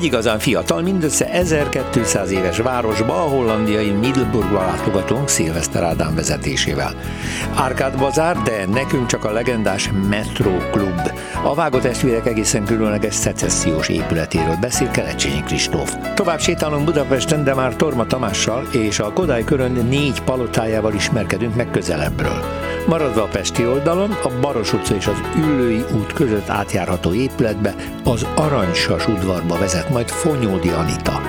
egy igazán fiatal, mindössze 1200 éves városba, a hollandiai Middelburgba látogatónk Szilveszter Ádám vezetésével. Árkád bazár, de nekünk csak a legendás Metro Club. A vágott testvérek egészen különleges szecessziós épületéről beszél Kelecsényi Kristóf. Tovább sétálunk Budapesten, de már Torma Tamással és a Kodály körön négy palotájával ismerkedünk meg közelebbről. Maradva a Pesti oldalon, a Baros utca és az Üllői út között átjárható épületbe, az Aranysas udvarba vezet majd Fonyódi Anita.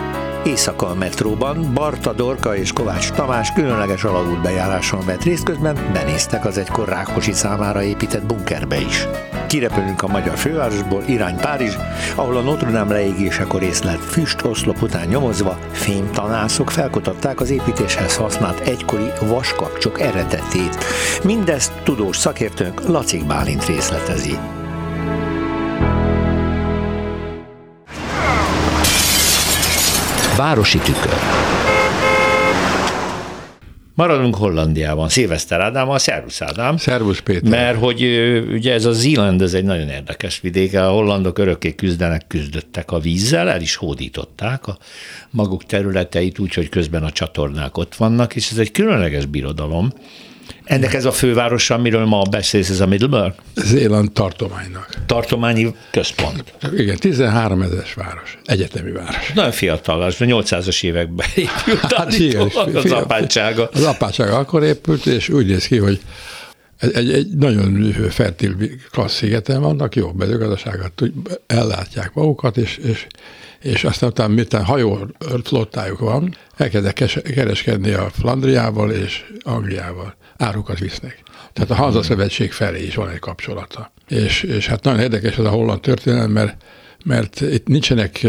Éjszaka a metróban Barta Dorka és Kovács Tamás különleges alagútbejáráson vett részt, közben benéztek az egykor Rákosi számára épített bunkerbe is. Kirepülünk a magyar fővárosból, irány Párizs, ahol a Notre Dame leégésekor észlelt füst oszlop után nyomozva fémtanászok felkutatták az építéshez használt egykori vaskapcsok eredetét. Mindezt tudós szakértőnk Lacik Bálint részletezi. Városi tükör. Maradunk Hollandiában, Szilveszter Ádámmal, Szervusz Ádám. Szervusz Péter. Mert hogy ugye ez a Zealand, ez egy nagyon érdekes vidék, a hollandok örökké küzdenek, küzdöttek a vízzel, el is hódították a maguk területeit, úgyhogy közben a csatornák ott vannak, és ez egy különleges birodalom. Ennek ez a fővárosa, amiről ma beszélsz, ez a Middleburg? Zéland tartománynak. Tartományi központ. Igen, 13 ezeres város, egyetemi város. Nagyon fiatal, az 800-as években épült hát, igen, az apátsága. Az apátsága akkor épült, és úgy néz ki, hogy egy, egy nagyon fertil klassz szigeten vannak, jó mezőgazdaságot ellátják magukat, és, és, és aztán utána, miután hajó flottájuk van, elkezdek kereskedni a Flandriával és Angliával árukat visznek. Tehát a Hanza Szövetség felé is van egy kapcsolata. És, és hát nagyon érdekes ez a holland történelem, mert, mert itt nincsenek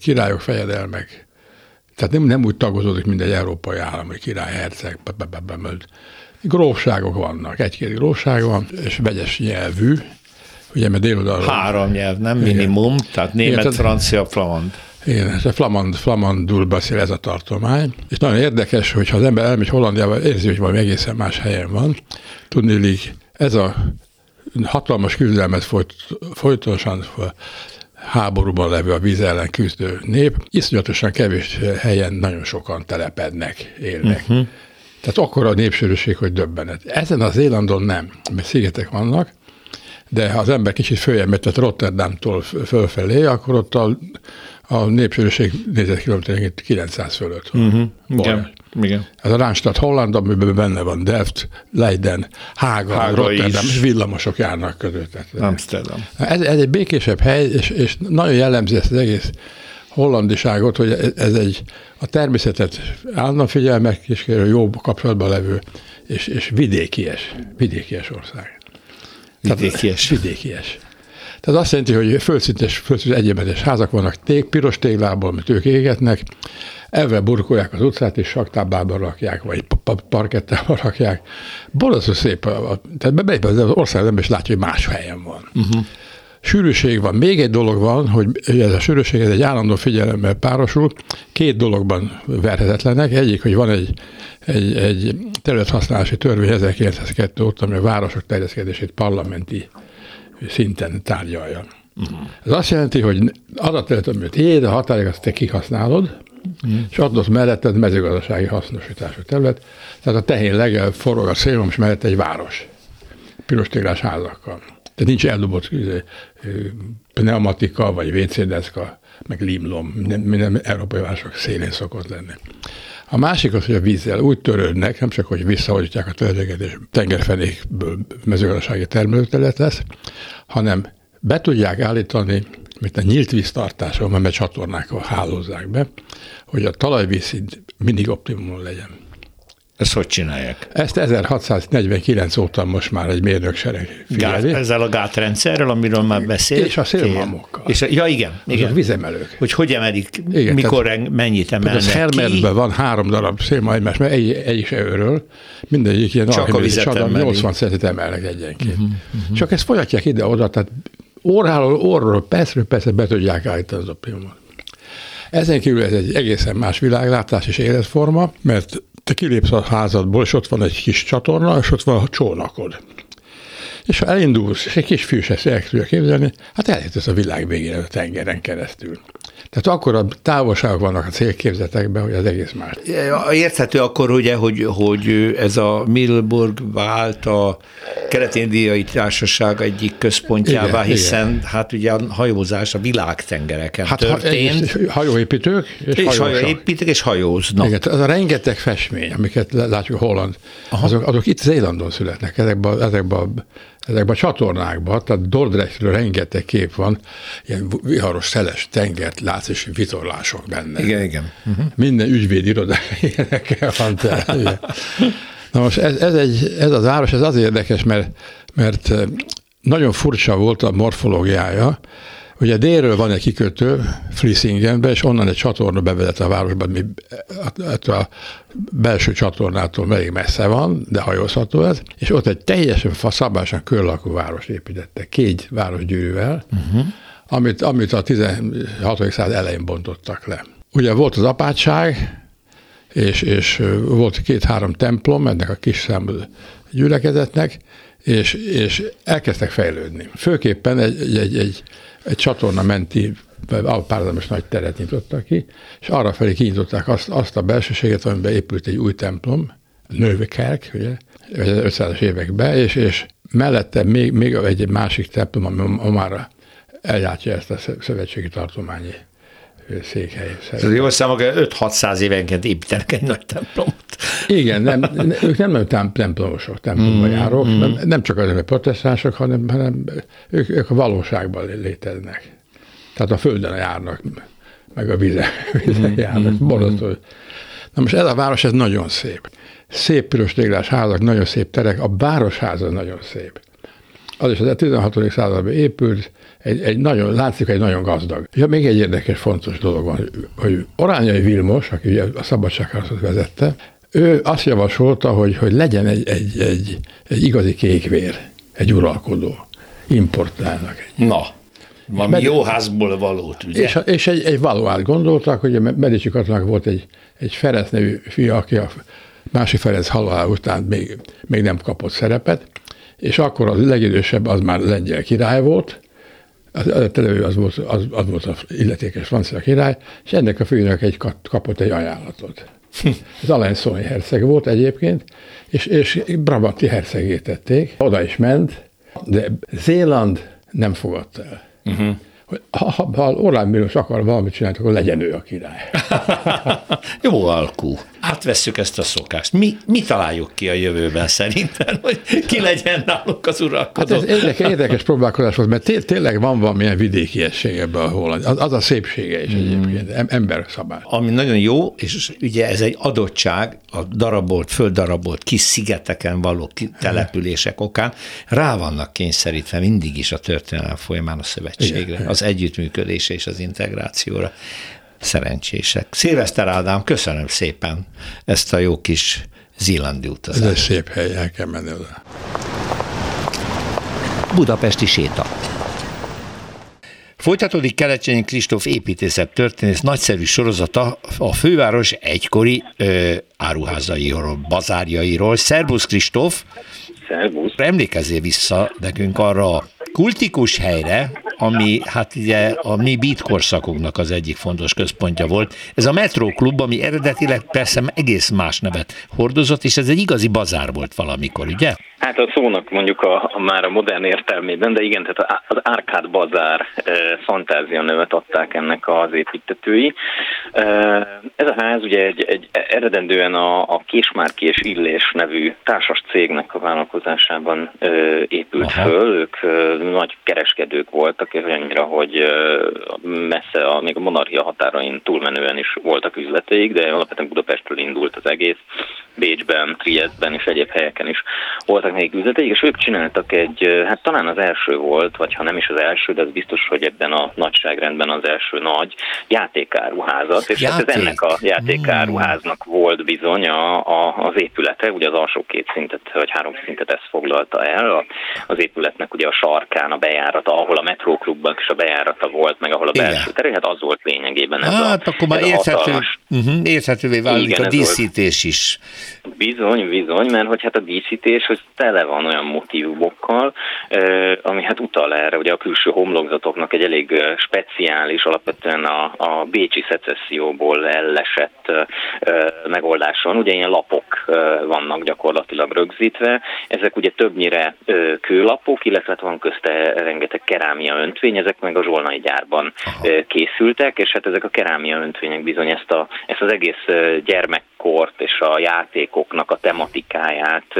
királyok, fejedelmek. Tehát nem, nem úgy tagozódik, mint egy európai állam, hogy király, herceg, grófságok vannak, egy-két grófság van, és vegyes nyelvű, ugye, mert déloldalról... Három nyelv, nem minimum, tehát német, Igen, tehát, francia, flamand. Igen, ez a flamand, flamandul beszél ez a tartomány, és nagyon érdekes, hogy ha az ember elmegy Hollandiába, érzi, hogy valami egészen más helyen van. Tudni, ez a hatalmas küzdelmet folyt, folytonosan háborúban levő a víz ellen küzdő nép, iszonyatosan kevés helyen nagyon sokan telepednek, élnek. Uh-huh. Tehát akkor a népsűrűség, hogy döbbenet. Ezen az élandon nem, mert szigetek vannak, de ha az ember kicsit följebb megy, tehát Rotterdamtól fölfelé, akkor ott a a népsűrűség négyzetkilométerenként 900 fölött van. Uh-huh. Igen. Igen. Ez a Randstad Holland, amiben benne van Delft, Leiden, Hága, Hága Rotterdam, és villamosok járnak között. Amsterdam. Ez, ez egy békésebb hely, és, és nagyon jellemzi ezt az egész hollandiságot, hogy ez egy a természetet állandóan figyelmek, és jó kapcsolatban levő, és, és vidékies, vidékies ország. Vidékies. Tehát, vidékies. Tehát azt jelenti, hogy földszintes, földszintes egyemetes házak vannak tég, piros téglából, amit ők égetnek, ezzel burkolják az utcát, és saktábába rakják, vagy parkettába rakják. Borzasztó szép, tehát bemegy az ország ember, és látja, hogy más helyen van. Uh-huh. Sűrűség van. Még egy dolog van, hogy ez a sűrűség ez egy állandó figyelemmel párosul. Két dologban verhetetlenek. Egyik, hogy van egy, egy, egy területhasználási törvény 1902 óta, ami a városok terjeszkedését parlamenti szinten tárgyalja. Uh-huh. Ez azt jelenti, hogy az a terület, amit tiéd, a határig azt te kihasználod, uh-huh. és adott melletted mezőgazdasági hasznosítású terület. Tehát a tehén legel forog a szélom, és mellett egy város. Piros téglás házakkal. Tehát nincs eldobott izé, pneumatika, vagy WC-deszka, meg limlom, minden, minden európai városok szélén szokott lenni. A másik az, hogy a vízzel úgy törődnek, nem csak, hogy visszahordítják a töltséget, és tengerfenékből mezőgazdasági termelőterület lesz, hanem be tudják állítani, mint a nyílt víztartáson, mert csatornákkal hálózzák be, hogy a talajvízszint mindig optimumon legyen. Ezt hogy csinálják? Ezt 1649 óta most már egy mérnöksereg figyeli. Gát, ezzel a gátrendszerrel, amiről már beszélt. És a szélmalmokkal. És a, ja, igen. igen. A vizemelők. Hogy hogy emelik, igen, mikor tehát, mennyit emelnek az Hermerben van három darab szélma egymás, mert egy, egy is őről, mindegyik ilyen Csak a vizet 80 centet emelnek egyenként. Uh-huh, uh-huh. Csak ezt folyatják ide-oda, tehát óráról, óráról, percről persze be tudják állítani az opiumot. Ezen kívül ez egy egészen más világlátás és életforma, mert te kilépsz a házadból, és ott van egy kis csatorna, és ott van a csónakod. És ha elindulsz, és egy kis fiú se el tudja képzelni, hát elértesz a világ végére a tengeren keresztül. Tehát akkor a távolságok vannak a célképzetekben, hogy az egész más. Érthető akkor ugye, hogy, hogy ez a Milburg vált a kelet-indiai társaság egyik központjává, igen, hiszen igen. hát ugye a hajózás a világtengereken hát történt. Ha, hajóépítők és, és hajóépítők és hajóznak. Igen, az a rengeteg festmény, amiket látjuk Holland, azok, azok itt Zélandon születnek, ezekben, ezekben ezekben a csatornákban, tehát Dordrechtről rengeteg kép van, ilyen viharos, szeles tengert látsz, és vitorlások benne. Igen, igen. Uh-huh. Minden ügyvéd iroda ilyenekkel van tele. Na most ez, ez, egy, ez az város, ez azért érdekes, mert, mert nagyon furcsa volt a morfológiája, Ugye délről van egy kikötő, Flissingenbe, és onnan egy csatorna bevezet a városba, mi hát a belső csatornától elég messze van, de hajózható ez, és ott egy teljesen szabályosan körlakó város építettek, két városgyűrűvel, uh-huh. amit, amit a 16. század elején bontottak le. Ugye volt az apátság, és, és volt két-három templom ennek a kis számú gyülekezetnek, és, és elkezdtek fejlődni. Főképpen egy, egy, egy, egy egy csatorna menti párhuzamos nagy teret nyitottak ki, és arra felé kinyitották azt, azt a belsőséget, amiben épült egy új templom, Nővekerk, ugye, 500-as években, és, és mellette még, még egy másik templom, ami már eljátja ezt a szövetségi tartományi székhely. Ez jó számok, 5-600 évenként építenek egy nagy templomot. Igen, nem, ők nem nem templomosok, templomba mm, járók, mm. Nem, nem csak azért, mert protestánsok, hanem, hanem ők, ők a valóságban léteznek. Tehát a földön járnak, meg a vize, vize mm, járnak. Mm, Borzasztó. Na most ez a város, ez nagyon szép. Szép piros téglás házak, nagyon szép terek, a városháza nagyon szép. Az is az 16. században épült, egy, egy nagyon, látszik, egy nagyon gazdag. Ja, még egy érdekes, fontos dolog van, hogy Orányai Vilmos, aki ugye a szabadságharcot vezette, ő azt javasolta, hogy, hogy legyen egy, egy, egy, egy igazi kékvér, egy uralkodó. Importálnak. Egy. Na, valami Med- jó házból valót, ugye? És, és egy, egy valóát gondoltak, hogy a Medici katonának volt egy, egy Ferenc nevű fia, aki a másik Ferenc halál után még, még nem kapott szerepet, és akkor az legidősebb az már lengyel király volt, az, televő az volt, az, az volt az illetékes francia király, és ennek a főnök egy kapott egy ajánlatot. Ez Alenszói herceg volt egyébként, és, és Brabanti hercegét tették. Oda is ment, de Zéland nem fogadta el. Uh-huh ha, ha, ha Orbán Milos akar valamit csinálni, akkor legyen ő a király. Jó alkú. Átvesszük ezt a szokást. Mi, mi találjuk ki a jövőben szerintem, hogy ki legyen náluk az uralkodó. Hát ez érdekes, érdekes próbálkozás volt, mert té- tényleg van valamilyen vidékiesség ebben a Holland. Az, az a szépsége is hmm. egyébként, ember szabály. Ami nagyon jó, és ugye ez egy adottság, a darabolt, földdarabolt kis szigeteken való települések okán rá vannak kényszerítve mindig is a történelem folyamán a szövetségre. Igen. Az együttműködésre és az integrációra. Szerencsések. Szilveszter Ádám, köszönöm szépen ezt a jó kis zélandi utazást. Ez egy szép hely, el kell menni oda. Budapesti séta. Folytatódik Kelecsényi Kristóf építészet történész nagyszerű sorozata a főváros egykori ö, áruházairól, bazárjairól. Szerbusz Kristóf! Szerbusz! Emlékezzél vissza nekünk arra a kultikus helyre, ami hát ugye a mi beat korszakunknak az egyik fontos központja volt. Ez a Metro Klub, ami eredetileg persze egész más nevet hordozott, és ez egy igazi bazár volt valamikor, ugye? Hát a szónak mondjuk a, a már a modern értelmében, de igen, tehát az Árkád Bazár e, fantázia nevet adták ennek az építetői. E, ez a ház ugye egy, egy eredendően a, a Késmárki és Illés nevű társas cégnek a vállalkozásában e, épült Aha. föl. Ők nagy kereskedők voltak, olyannyira, hogy messze, a, még a monarchia határain túlmenően is voltak üzleteik, de alapvetően Budapestről indult az egész Bécsben, Triestben és egyéb helyeken is voltak még üzleteik, és ők csináltak egy, hát talán az első volt, vagy ha nem is az első, de az biztos, hogy ebben a nagyságrendben az első nagy játékáruházat, és Játék. hát ez ennek a játékáruháznak volt bizony a, a, az épülete, ugye az alsó két szintet, vagy három szintet ezt foglalta el, az épületnek ugye a sarkán a bejárata, ahol a metróklubban is a bejárata volt, meg ahol a belső tere, hát az volt lényegében ez hát, a, akkor már érthető, uh-huh, érthetővé válik Igen, a díszítés is. Bizony, bizony, mert hogy hát a díszítés, hogy tele van olyan motivumokkal, ami hát utal erre, ugye a külső homlokzatoknak egy elég speciális, alapvetően a, a bécsi szecesszióból ellesett megoldáson, ugye ilyen lapok vannak gyakorlatilag rögzítve, ezek ugye többnyire kőlapok, illetve hát van közte rengeteg kerámia öntvény, ezek meg a zsolnai gyárban Aha. készültek, és hát ezek a kerámia öntvények bizony ezt, a, ezt az egész gyermekkort és a játékoknak a tematikáját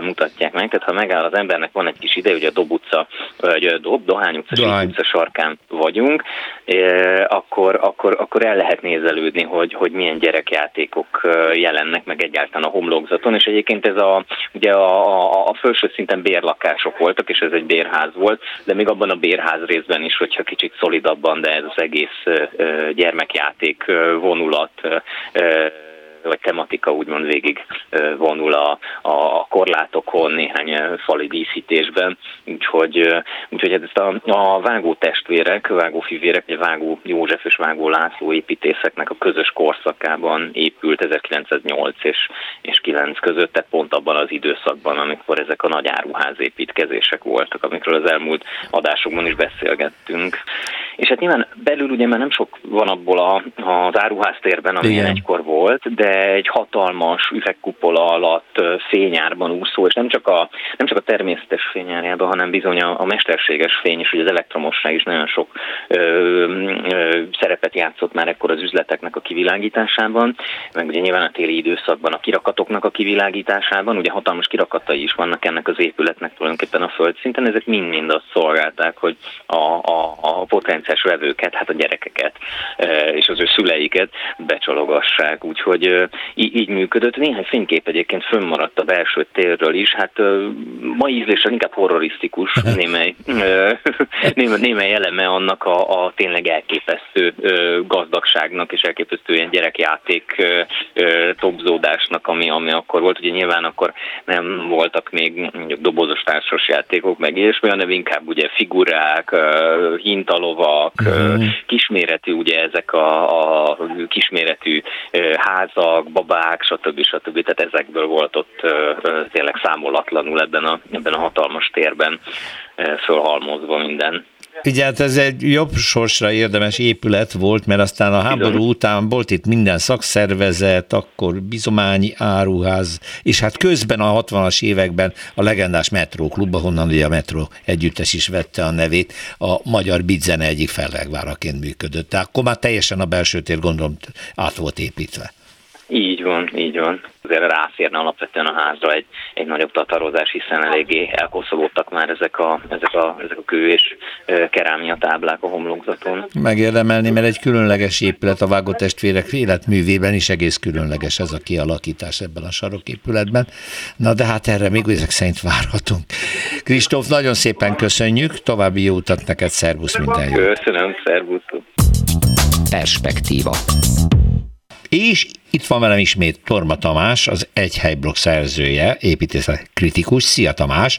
mutatják meg. Tehát ha megáll az embernek, van egy kis ide, hogy a Dob utca, vagy a Dob, Dohány utca, Dohány. utca sarkán vagyunk, akkor, akkor, akkor el lehet nézelődni, hogy, hogy milyen gyerekjátékok jelennek meg egyáltalán a homlokzaton, és egyébként ez a, ugye a, a, a felső szinten bérlakások voltak, és ez egy bérház volt, de még abban a bérház részben is, hogyha kicsit szolidabban, de ez az egész gyermekjáték vonulat vagy tematika úgymond végig vonul a, a korlátokon, néhány fali díszítésben, úgyhogy, úgyhogy ezt a, a vágó testvérek, vágó fivérek, vagy vágó József és vágó László építészeknek a közös korszakában épült 1908 és, és 9 között, tehát pont abban az időszakban, amikor ezek a nagy áruház építkezések voltak, amikről az elmúlt adásokban is beszélgettünk. És hát nyilván belül ugye már nem sok van abból a, az áruháztérben, ami egykor volt, de egy hatalmas üvegkupola alatt fényárban úszó, és nem csak a, nem csak a természetes fényárjában, hanem bizony a, a mesterséges fény is, hogy az elektromosság is nagyon sok ö, ö, szerepet játszott már ekkor az üzleteknek a kivilágításában, meg ugye nyilván a téli időszakban a kirakatoknak a kivilágításában, ugye hatalmas kirakatai is vannak ennek az épületnek tulajdonképpen a földszinten, ezek mind-mind azt szolgálták, hogy a, a, a potenciális vevőket, hát a gyerekeket és az ő szüleiket becsalogassák, úgyhogy így, működött. Néhány fénykép egyébként fönnmaradt a belső térről is, hát mai ízlésre inkább horrorisztikus némely, némely, eleme annak a, a tényleg elképesztő gazdagságnak és elképesztő ilyen gyerekjáték topzódásnak, ami, ami akkor volt. Ugye nyilván akkor nem voltak még mondjuk dobozos társas játékok, meg ilyesmi, hanem inkább ugye figurák, hintalovak, uh-huh. kisméretű ugye ezek a, a kisméretű házak, halak, babák, stb. stb. Tehát ezekből volt ott tényleg számolatlanul ebben a, ebben a hatalmas térben fölhalmozva minden. Ugye hát ez egy jobb sorsra érdemes épület volt, mert aztán a háború után volt itt minden szakszervezet, akkor bizományi áruház, és hát közben a 60-as években a legendás metróklub, ahonnan ugye a metró együttes is vette a nevét, a magyar bidzene egyik fellegváraként működött. Tehát akkor már teljesen a belső tér gondolom át volt építve. Így van, így van. Azért ráférne alapvetően a házra egy, egy nagyobb tatarozás, hiszen eléggé elkoszolódtak már ezek a, ezek a, ezek a kő és kerámia táblák a homlokzaton. Megérdemelni, mert egy különleges épület a Vágó testvérek életművében is egész különleges ez a kialakítás ebben a saroképületben. Na de hát erre még ezek szerint várhatunk. Kristóf, nagyon szépen köszönjük, további jó utat neked, szervusz, minden jó. Köszönöm, szervusz. Perspektíva. És itt van velem ismét Torma Tamás, az Egy Helyblog szerzője, építészet kritikus. Szia Tamás!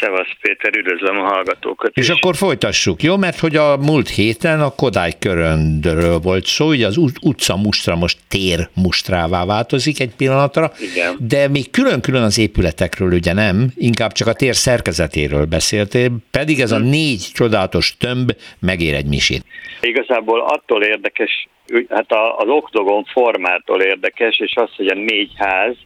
Szevasz Péter, üdvözlöm a hallgatókat És is. akkor folytassuk, jó? Mert hogy a múlt héten a Kodály köröndről volt szó, ugye az utca mustra most tér mustrává változik egy pillanatra, Igen. de még külön-külön az épületekről ugye nem, inkább csak a tér szerkezetéről beszéltél, pedig ez a hm. négy csodálatos tömb megér egy misét. Igazából attól érdekes hát az oktogon formától érdekes, és az, hogy a négy ház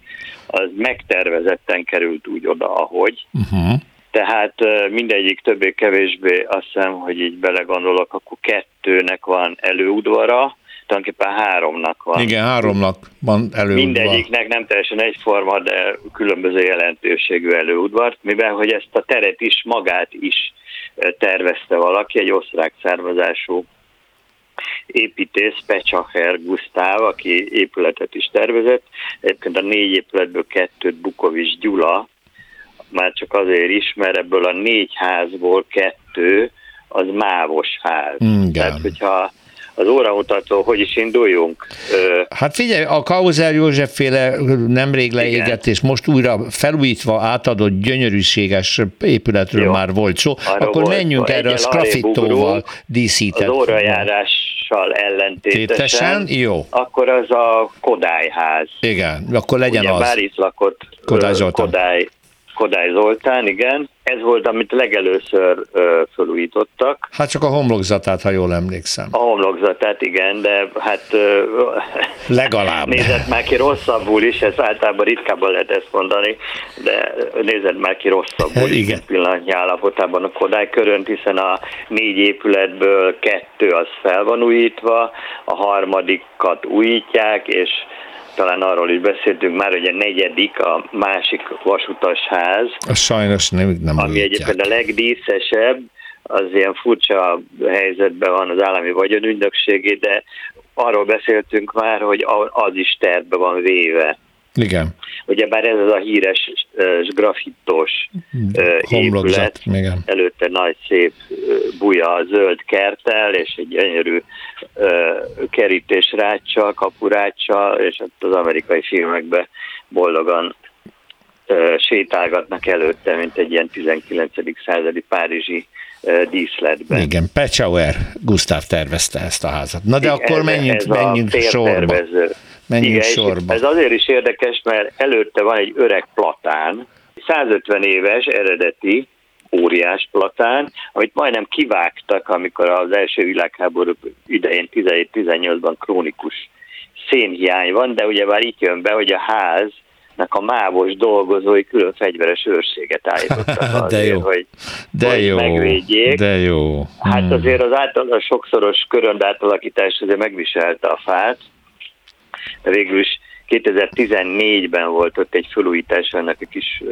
az megtervezetten került úgy oda, ahogy. Uh-huh. Tehát mindegyik többé-kevésbé azt hiszem, hogy így belegondolok, akkor kettőnek van előudvara, tulajdonképpen háromnak van. Igen, háromnak van előudvar. Mindegyiknek nem teljesen egyforma, de különböző jelentőségű előudvart, mivel hogy ezt a teret is, magát is tervezte valaki, egy osztrák származású építész Pecsacher Gusztáv, aki épületet is tervezett. Egyébként a négy épületből kettőt Bukovics Gyula, már csak azért is, mert ebből a négy házból kettő az mávos ház. Igen. Tehát, hogyha az óramutató, hogy is induljunk? Hát figyelj, a Kauzer József féle nemrég leégett, és most újra felújítva átadott gyönyörűséges épületről Jó. már volt szó, Arra akkor volt, menjünk erre a szkrafittóval díszített. Az órajárással ellentétesen, jó. akkor az a Kodályház. Igen, akkor legyen Ugye, az. Bár itt lakott Kodály, Kodály Kodály Zoltán, igen. Ez volt, amit legelőször ö, felújítottak. Hát csak a homlokzatát, ha jól emlékszem. A homlokzatát, igen, de hát... Ö, Legalább. Nézett már ki rosszabbul is, ez általában ritkábban lehet ezt mondani, de nézett már ki rosszabbul igen. pillanatnyi állapotában a Kodály körönt, hiszen a négy épületből kettő az fel van újítva, a harmadikat újítják, és talán arról is beszéltünk már, hogy a negyedik, a másik vasutasház. A sajnos nem, nem Ami újítják. egyébként a legdíszesebb, az ilyen furcsa helyzetben van az állami vagyonügynökségé, de arról beszéltünk már, hogy az is tervbe van véve. Igen. Ugyebár ez az a híres grafittos uh, épület, igen. előtte nagy szép buja zöld kertel, és egy gyönyörű kerítés ráccsal, kapuráccsal, és ott az amerikai filmekben boldogan sétálgatnak előtte, mint egy ilyen 19. századi párizsi díszletben. Igen, Pechauer Gustav tervezte ezt a házat. Na de Igen, akkor menjünk, ez menjünk sorba. Menjünk Igen, sorba. Ez azért is érdekes, mert előtte van egy öreg platán, 150 éves eredeti óriás platán, amit majdnem kivágtak, amikor az első világháború idején 17-18-ban krónikus szénhiány van, de ugye már itt jön be, hogy a ház a mávos dolgozói külön fegyveres őrséget állítottak azért, de jó. hogy, de hogy jó. megvédjék. De jó. Hát hmm. azért az által a sokszoros körönd átalakítás azért megviselte a fát, végül is 2014-ben volt ott egy felújítás ennek a kis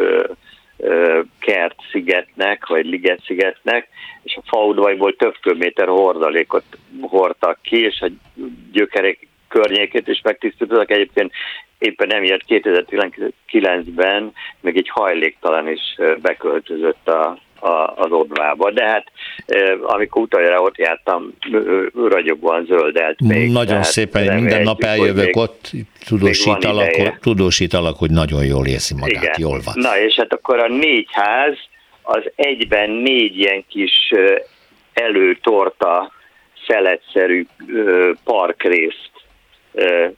ö, ö, kert szigetnek, vagy liget szigetnek, és a faudvajból több köbméter hordalékot hordtak ki, és a gyökerek környékét is megtisztítottak. Egyébként éppen emiatt 2019-ben még egy hajléktalan is beköltözött a, a, az odvába, de hát amikor utoljára ott jártam, ragyogóan zöldelt még. Nagyon szépen, minden nap eljövök még, ott, tudósítalak, tudósítalak, hogy nagyon jól érzi magát, Igen. jól van. Na és hát akkor a négy ház az egyben négy ilyen kis előtorta szeletszerű parkrészt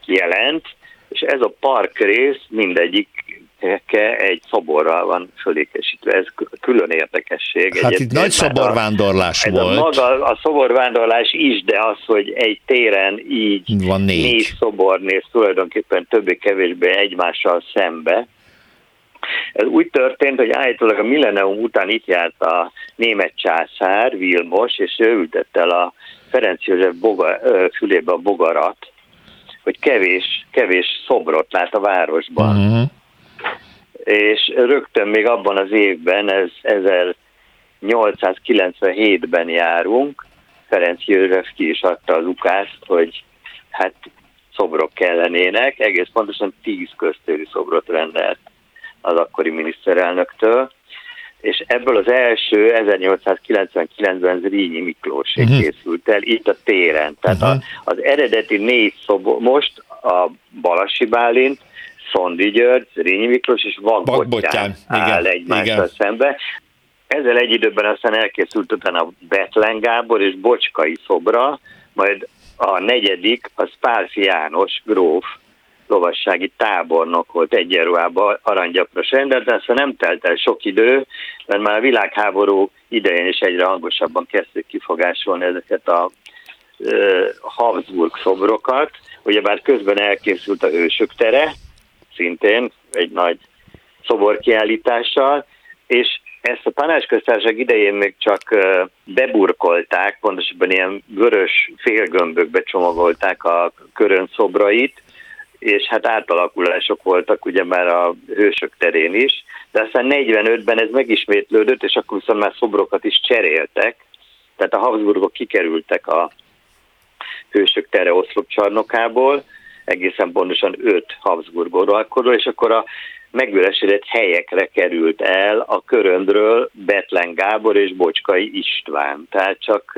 jelent, és ez a parkrész mindegyik egy szoborral van fölékesítve. Ez külön érdekesség. Hát itt nagy szoborvándorlás a, volt. A, maga, a szoborvándorlás is, de az, hogy egy téren így van négy, négy szobor néz tulajdonképpen többé-kevésbé egymással szembe. Ez úgy történt, hogy állítólag a millenium után itt járt a német császár, Vilmos, és ő ültette el a Ferenc József boga, fülébe a bogarat, hogy kevés, kevés szobrot lát a városban. Uh-huh és rögtön még abban az évben, ez 1897-ben járunk, Ferenc József ki is adta az ukást, hogy hát szobrok kellenének, egész pontosan tíz köztéri szobrot rendelt az akkori miniszterelnöktől, és ebből az első 1899-ben Zrínyi Miklós uh-huh. készült el itt a téren. Tehát uh-huh. a, az eredeti négy szobor, most a Balasi Bálint, Szondi György, Rényi Miklós és Vagbottyán áll egymással szembe. Ezzel egy időben aztán elkészült utána a Betlen Gábor és Bocskai szobra, majd a negyedik az Pálfi János gróf, lovassági tábornok volt egyenruhában aranygyapros rendelt, de aztán nem telt el sok idő, mert már a világháború idején is egyre hangosabban kezdték kifogásolni ezeket a Habsburg szobrokat, ugyebár közben elkészült a Hősök tere, szintén egy nagy szoborkiállítással, és ezt a tanácsköztársaság idején még csak beburkolták, pontosabban ilyen vörös félgömbökbe csomagolták a körön szobrait, és hát átalakulások voltak ugye már a hősök terén is, de aztán 45-ben ez megismétlődött, és akkor viszont már szobrokat is cseréltek, tehát a Habsburgok kikerültek a hősök tere oszlop csarnokából, egészen pontosan öt Habsburg uralkodó, és akkor a megüresedett helyekre került el a köröndről Betlen Gábor és Bocskai István. Tehát csak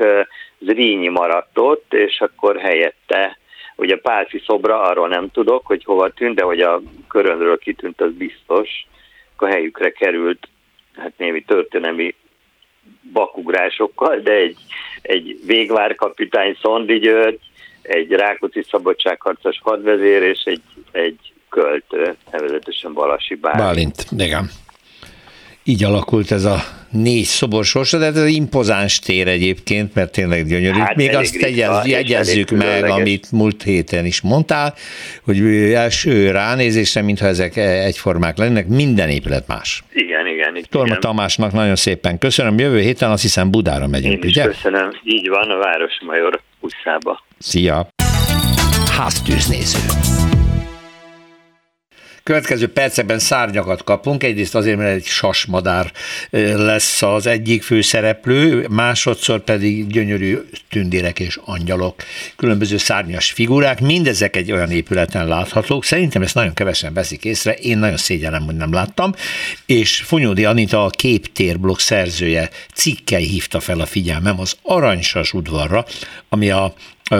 Zrínyi maradt ott, és akkor helyette Ugye Pálci szobra, arról nem tudok, hogy hova tűnt, de hogy a körönről kitűnt, az biztos. A helyükre került hát némi történelmi bakugrásokkal, de egy, egy végvárkapitány Szondi György, egy Rákóczi szabadságharcos hadvezér és egy, egy költő, nevezetesen Balasi Bálint. Bálint, igen így alakult ez a négy szobor sorsa, de ez az impozáns tér egyébként, mert tényleg gyönyörű. Hát Még azt tegyez, jegyezzük meg, amit múlt héten is mondtál, hogy első ránézésre, mintha ezek egyformák lennének, minden épület más. Igen, igen. igen. Torma Tamásnak nagyon szépen köszönöm. Jövő héten azt hiszem Budára megyünk, Én ugye? köszönöm. Így van, a Városmajor utcába. Szia! Háztűznéző. Következő percekben szárnyakat kapunk, egyrészt azért, mert egy sasmadár lesz az egyik főszereplő, másodszor pedig gyönyörű tündérek és angyalok, különböző szárnyas figurák, mindezek egy olyan épületen láthatók. Szerintem ezt nagyon kevesen veszik észre, én nagyon szégyellem, hogy nem láttam, és Fonyódi Anita, a képtérblokk szerzője cikkei hívta fel a figyelmem az Aranysas udvarra, ami a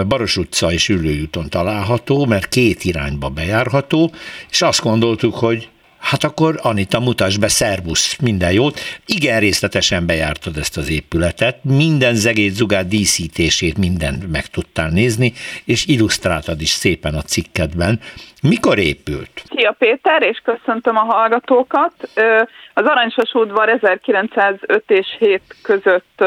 Baros utca és Ülőjúton található, mert két irányba bejárható, és azt gondoltuk, hogy Hát akkor Anita, mutasd be, szervusz, minden jót. Igen részletesen bejártad ezt az épületet, minden zegét, zugát, díszítését, mindent meg tudtál nézni, és illusztráltad is szépen a cikkedben. Mikor épült? Szia Péter, és köszöntöm a hallgatókat. Az Aranysas udvar 1905 és 7 között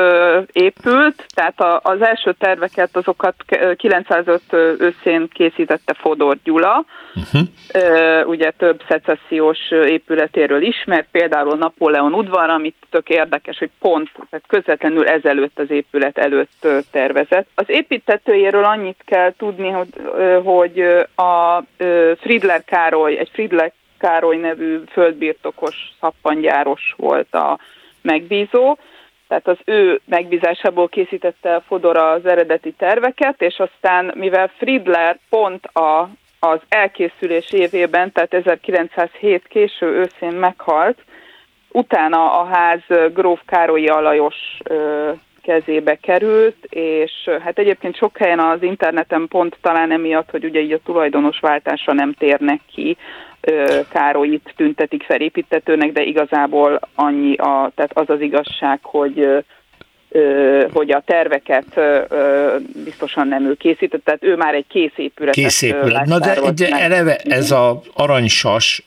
épült, tehát az első terveket azokat 905 őszén készítette Fodor Gyula. Uh-huh. Ugye több szecessziós épületéről ismert, például Napóleon udvar, amit tök érdekes, hogy pont tehát közvetlenül ezelőtt az épület előtt tervezett. Az építetőjéről annyit kell tudni, hogy, hogy a Friedler Károly, egy Friedler Károly nevű földbirtokos szappangyáros volt a megbízó, tehát az ő megbízásából készítette a Fodor az eredeti terveket, és aztán, mivel Friedler pont a, az elkészülés évében, tehát 1907 késő őszén meghalt, utána a ház Gróf Károlyi Alajos kezébe került, és hát egyébként sok helyen az interneten pont talán emiatt, hogy ugye így a tulajdonos váltásra nem térnek ki, Károlyit tüntetik felépítetőnek, de igazából annyi, a, tehát az az igazság, hogy hogy a terveket biztosan nem ő készített, tehát ő már egy kész épület. Kész épület. Na de, de eleve ez a aranysas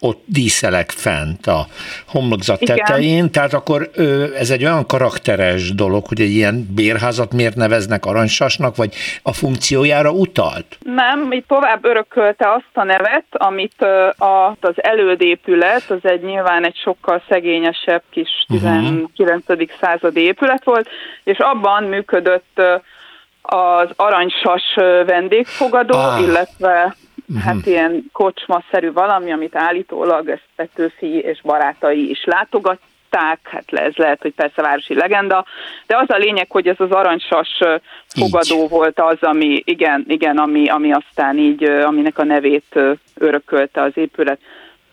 ott díszelek fent a homlokzat Igen. tetején, tehát akkor ez egy olyan karakteres dolog, hogy egy ilyen bérházat miért neveznek aranysasnak, vagy a funkciójára utalt? Nem, így tovább örökölte azt a nevet, amit a, az elődépület, az egy nyilván egy sokkal szegényesebb kis 19. Uh-huh. századi épület, épület volt, és abban működött az aranysas vendégfogadó, ah. illetve uh-huh. hát ilyen kocsmaszerű valami, amit állítólag ezt Petőfi és barátai is látogat, hát ez lehet, hogy persze városi legenda, de az a lényeg, hogy ez az aranysas fogadó így. volt az, ami, igen, igen, ami, ami aztán így, aminek a nevét örökölte az épület.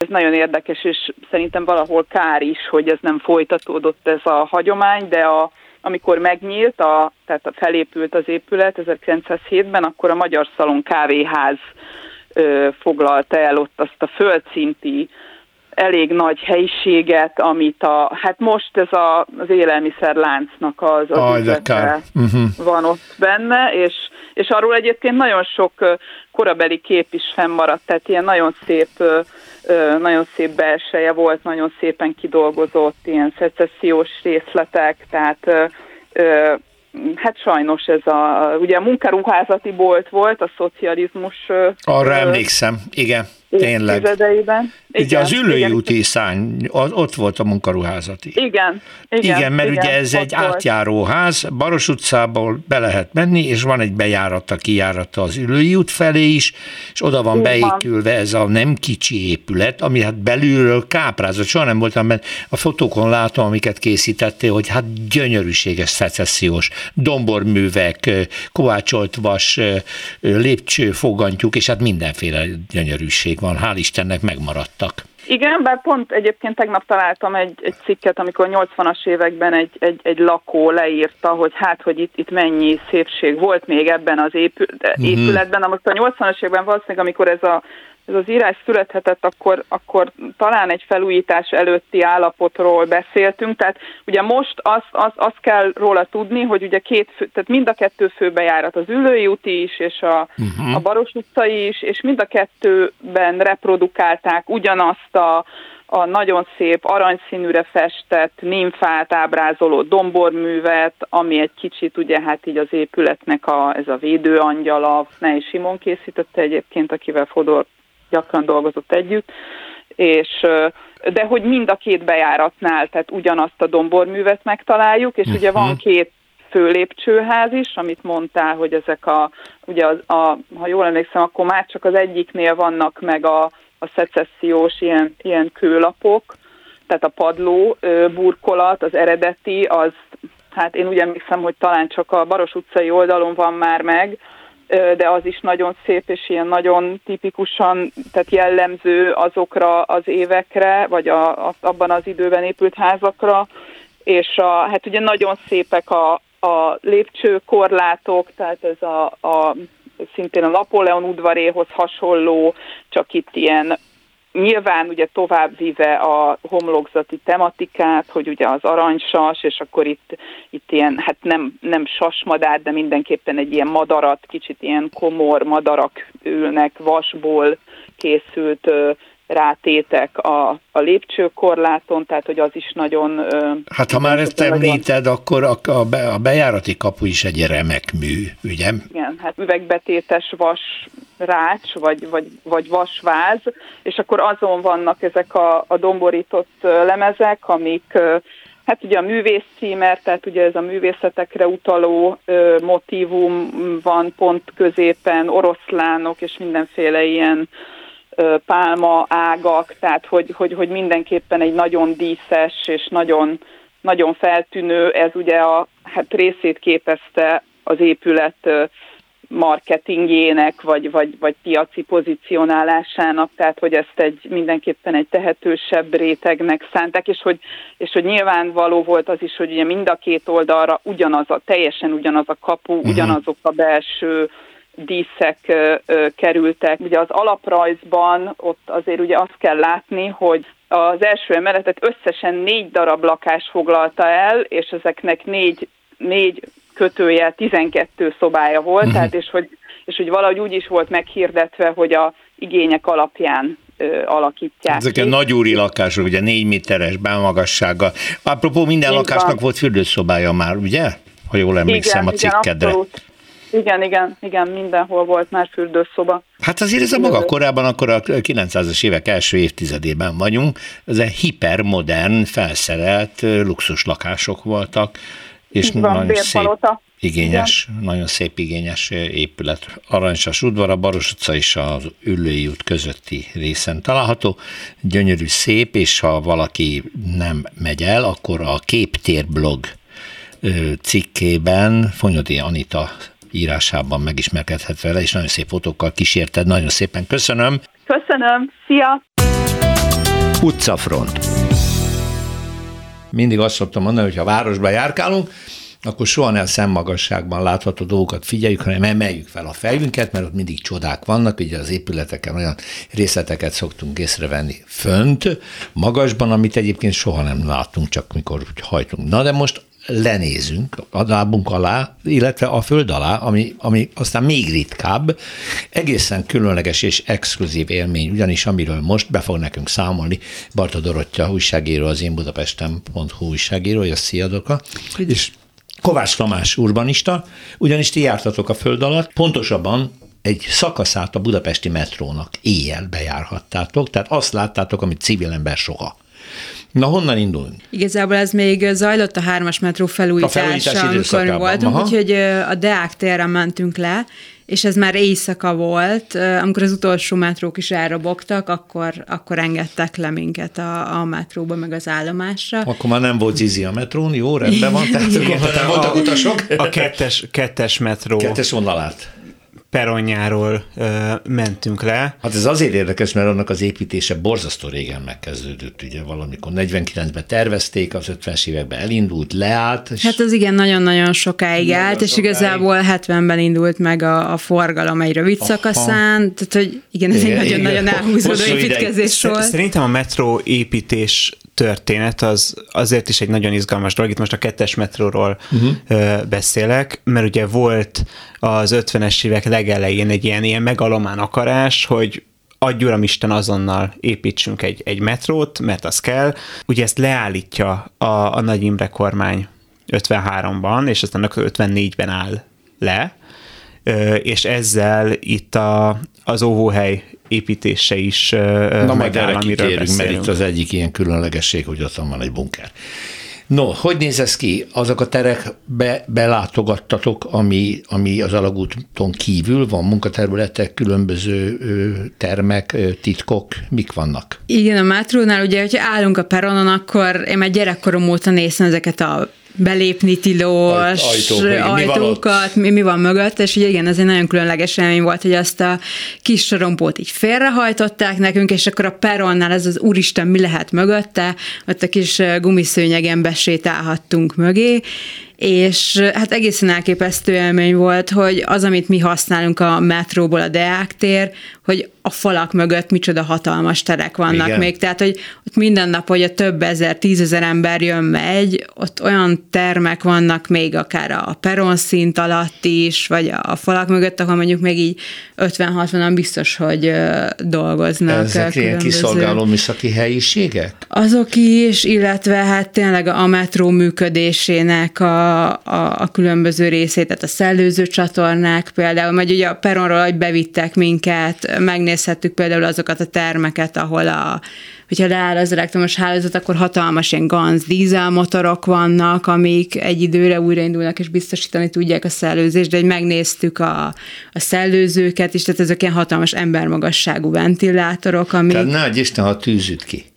Ez nagyon érdekes, és szerintem valahol kár is, hogy ez nem folytatódott ez a hagyomány, de a, amikor megnyílt, a, tehát felépült az épület 1907-ben, akkor a Magyar Szalon kávéház ö, foglalta el ott azt a földszinti elég nagy helyiséget, amit a, hát most ez a, az élelmiszerláncnak az, az uh-huh. van ott benne, és, és arról egyébként nagyon sok korabeli kép is fennmaradt, tehát ilyen nagyon szép nagyon szép belseje volt, nagyon szépen kidolgozott, ilyen szecessziós részletek, tehát hát sajnos ez a, ugye a munkaruházati bolt volt, a szocializmus. Arra emlékszem, igen. Tényleg. Ugye az ülői úti szány, az, ott volt a munkaruházati. Igen. Igen, igen mert igen, ugye ez egy volt. átjáró ház, Baros utcából be lehet menni, és van egy bejárata, kijárata az ülői út felé is, és oda van beépülve ez a nem kicsi épület, ami hát belülről káprázott. Soha nem voltam, mert a fotókon látom, amiket készítettél, hogy hát gyönyörűséges szecessziós domborművek, kovácsolt vas, lépcső, fogantyúk, és hát mindenféle gyönyörűség van. Hál' Istennek megmaradtak. Igen, bár pont egyébként tegnap találtam egy, egy cikket, amikor 80-as években egy, egy, egy lakó leírta, hogy hát, hogy itt, itt mennyi szépség volt még ebben az uh-huh. épületben. Na most a 80-as években valószínűleg, amikor ez a ez az írás születhetett, akkor, akkor talán egy felújítás előtti állapotról beszéltünk, tehát ugye most azt az, az kell róla tudni, hogy ugye két fő, tehát mind a kettő főbejárat, az Ülői úti is, és a, uh-huh. a Baros utcai is, és mind a kettőben reprodukálták ugyanazt a, a nagyon szép aranyszínűre festett nimfát ábrázoló domborművet, ami egy kicsit ugye hát így az épületnek a, ez a védőangyala, ne is Simon készítette egyébként, akivel Fodor gyakran dolgozott együtt, és de hogy mind a két bejáratnál, tehát ugyanazt a domborművet megtaláljuk, és uh-huh. ugye van mhm. két fő lépcsőház is, amit mondtál, hogy ezek a, ugye az, a, ha jól emlékszem, akkor már csak az egyiknél vannak meg a, a szecessziós ilyen, ilyen kőlapok, tehát a padló burkolat, az eredeti, az, hát én úgy emlékszem, hogy talán csak a Baros utcai oldalon van már meg, de az is nagyon szép, és ilyen nagyon tipikusan, tehát jellemző azokra az évekre, vagy a, a, abban az időben épült házakra, és a, hát ugye nagyon szépek a, a lépcsőkorlátok, tehát ez a, a szintén a Napóleon udvaréhoz hasonló, csak itt ilyen Nyilván ugye tovább vive a homlokzati tematikát, hogy ugye az aranysas, és akkor itt, itt ilyen, hát nem, nem sasmadár, de mindenképpen egy ilyen madarat, kicsit ilyen komor madarak ülnek, vasból készült rátétek a, a lépcsőkorláton, tehát hogy az is nagyon... Hát ha már ezt említed, akkor a, a, be, a bejárati kapu is egy remek mű, ugye? Igen, hát üvegbetétes vas rács, vagy, vagy, vagy vasváz, és akkor azon vannak ezek a, a domborított lemezek, amik Hát ugye a művész címer, tehát ugye ez a művészetekre utaló ö, motivum van pont középen, oroszlánok és mindenféle ilyen pálma ágak, tehát hogy, hogy, hogy mindenképpen egy nagyon díszes és nagyon, nagyon feltűnő, ez ugye a hát részét képezte az épület marketingjének, vagy, vagy, vagy piaci pozicionálásának, tehát hogy ezt egy mindenképpen egy tehetősebb rétegnek szánták, és hogy, és hogy nyilvánvaló volt az is, hogy ugye mind a két oldalra ugyanaz a, teljesen ugyanaz a kapu, uh-huh. ugyanazok a belső díszek kerültek. Ugye az alaprajzban ott azért ugye azt kell látni, hogy az első emeletet összesen négy darab lakás foglalta el, és ezeknek négy, négy kötője 12 szobája volt, uh-huh. tehát és hogy, és hogy valahogy úgy is volt meghirdetve, hogy a igények alapján ö, alakítják. Ezek a nagyúri lakások, ugye négy méteres belmagassággal. Apropó, minden Így lakásnak van. volt fürdőszobája már, ugye? Ha jól emlékszem igen, a cikkedre. Igen, igen, igen, igen, mindenhol volt már fürdőszoba. Hát azért ez a maga korábban, akkor a 900-as évek első évtizedében vagyunk, ez egy hipermodern, felszerelt luxus lakások voltak, és van, nagyon szép, igényes, Igen. nagyon szép igényes épület. Aranysas udvar, a Baros utca és az Üllői út közötti részen található. Gyönyörű, szép, és ha valaki nem megy el, akkor a Képtér blog cikkében Fonyodi Anita írásában megismerkedhet vele, és nagyon szép fotókkal kísérted. Nagyon szépen köszönöm. Köszönöm. Szia! Utcafront. Mindig azt szoktam mondani, hogy ha városba járkálunk, akkor soha nem szemmagasságban látható dolgokat figyeljük, hanem emeljük fel a fejünket, mert ott mindig csodák vannak, ugye az épületeken olyan részleteket szoktunk észrevenni fönt, magasban, amit egyébként soha nem látunk, csak mikor hajtunk. Na de most lenézünk a lábunk alá, illetve a föld alá, ami, ami aztán még ritkább, egészen különleges és exkluzív élmény, ugyanis amiről most be fog nekünk számolni Barta Dorottya újságíró, az én Budapesten.hu újságírója, szia Doka, és Kovács Tamás urbanista, ugyanis ti jártatok a föld alatt, pontosabban egy szakaszát a budapesti metrónak éjjel bejárhattátok, tehát azt láttátok, amit civil ember soha. Na, honnan indulunk? Igazából ez még zajlott a hármas metró felújítása, amikor mi voltunk, Aha. úgyhogy a Deák térre mentünk le, és ez már éjszaka volt, amikor az utolsó metrók is elrobogtak, akkor, akkor engedtek le minket a, a metróba, meg az állomásra. Akkor már nem volt zizi a metrón, jó, rendben van, tehát akkor voltak utasok. A kettes, kettes metró. Kettes vonalát peronjáról ö, mentünk le. Hát ez azért érdekes, mert annak az építése borzasztó régen megkezdődött, ugye valamikor 49-ben tervezték, az 50-es években elindult, leállt. És hát az igen, nagyon-nagyon sokáig nagyon állt, sokáig. és igazából 70-ben indult meg a, a forgalom egy rövid Aha. szakaszán, tehát hogy igen, ez igen, egy nagyon-nagyon elhúzódó építkezés volt. Szerintem a metró építés történet az azért is egy nagyon izgalmas dolog. Itt most a kettes metróról uh-huh. beszélek, mert ugye volt az 50-es évek legelején egy ilyen, ilyen megalomán akarás, hogy adj uram Isten azonnal építsünk egy, egy metrót, mert az kell. Ugye ezt leállítja a, a Nagy Imre kormány 53-ban, és aztán 54-ben áll le, és ezzel itt a, az óvóhely építése is Na majd erre kitérünk, mert itt az egyik ilyen különlegesség, hogy ott van egy bunker. No, hogy néz ez ki? Azok a terekbe belátogattatok, ami, ami az alagúton kívül van, munkaterületek, különböző termek, titkok, mik vannak? Igen, a mátrónál ugye, hogyha állunk a peronon, akkor én már gyerekkorom óta nézem ezeket a belépni tilos Ajtók, ajtókat, mi, mi van mögött, és ugye igen, ez egy nagyon különleges élmény volt, hogy azt a kis sorompót így félrehajtották nekünk, és akkor a peronnál ez az úristen mi lehet mögötte, ott a kis gumiszőnyegen besétálhattunk mögé, és hát egészen elképesztő élmény volt, hogy az, amit mi használunk a metróból, a Deák tér, hogy a falak mögött micsoda hatalmas terek vannak Igen. még, tehát hogy ott minden nap, hogy a több ezer, tízezer ember jön, megy, ott olyan termek vannak még akár a peron szint alatt is, vagy a falak mögött, ahol mondjuk még így 50-60-an biztos, hogy dolgoznak. Ezek ilyen kiszolgáló műszaki helyiségek? Azok is, illetve hát tényleg a metró működésének a, a, a különböző részét, tehát a szellőző csatornák például, majd ugye a peronról, hogy bevittek minket, megnézhettük például azokat a termeket, ahol a, hogyha leáll az elektromos hálózat, akkor hatalmas ilyen ganz dízelmotorok vannak, amik egy időre újraindulnak, és biztosítani tudják a szellőzést, de hogy megnéztük a, a szellőzőket is, tehát ezek ilyen hatalmas embermagasságú ventilátorok, amik... Tehát ne Isten, ha tűzüt ki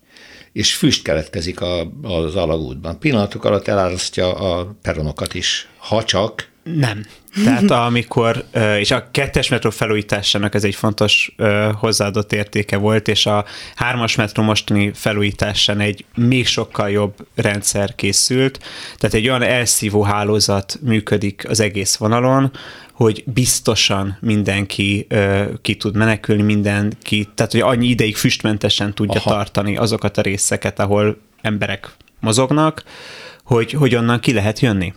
és füst keletkezik a, az alagútban. Pillanatok alatt elárasztja a peronokat is, ha csak nem. Tehát amikor, és a kettes metró felújításának ez egy fontos hozzáadott értéke volt, és a hármas metró mostani felújításán egy még sokkal jobb rendszer készült. Tehát egy olyan elszívó hálózat működik az egész vonalon, hogy biztosan mindenki ki tud menekülni, mindenki, tehát hogy annyi ideig füstmentesen tudja Aha. tartani azokat a részeket, ahol emberek mozognak, hogy, hogy onnan ki lehet jönni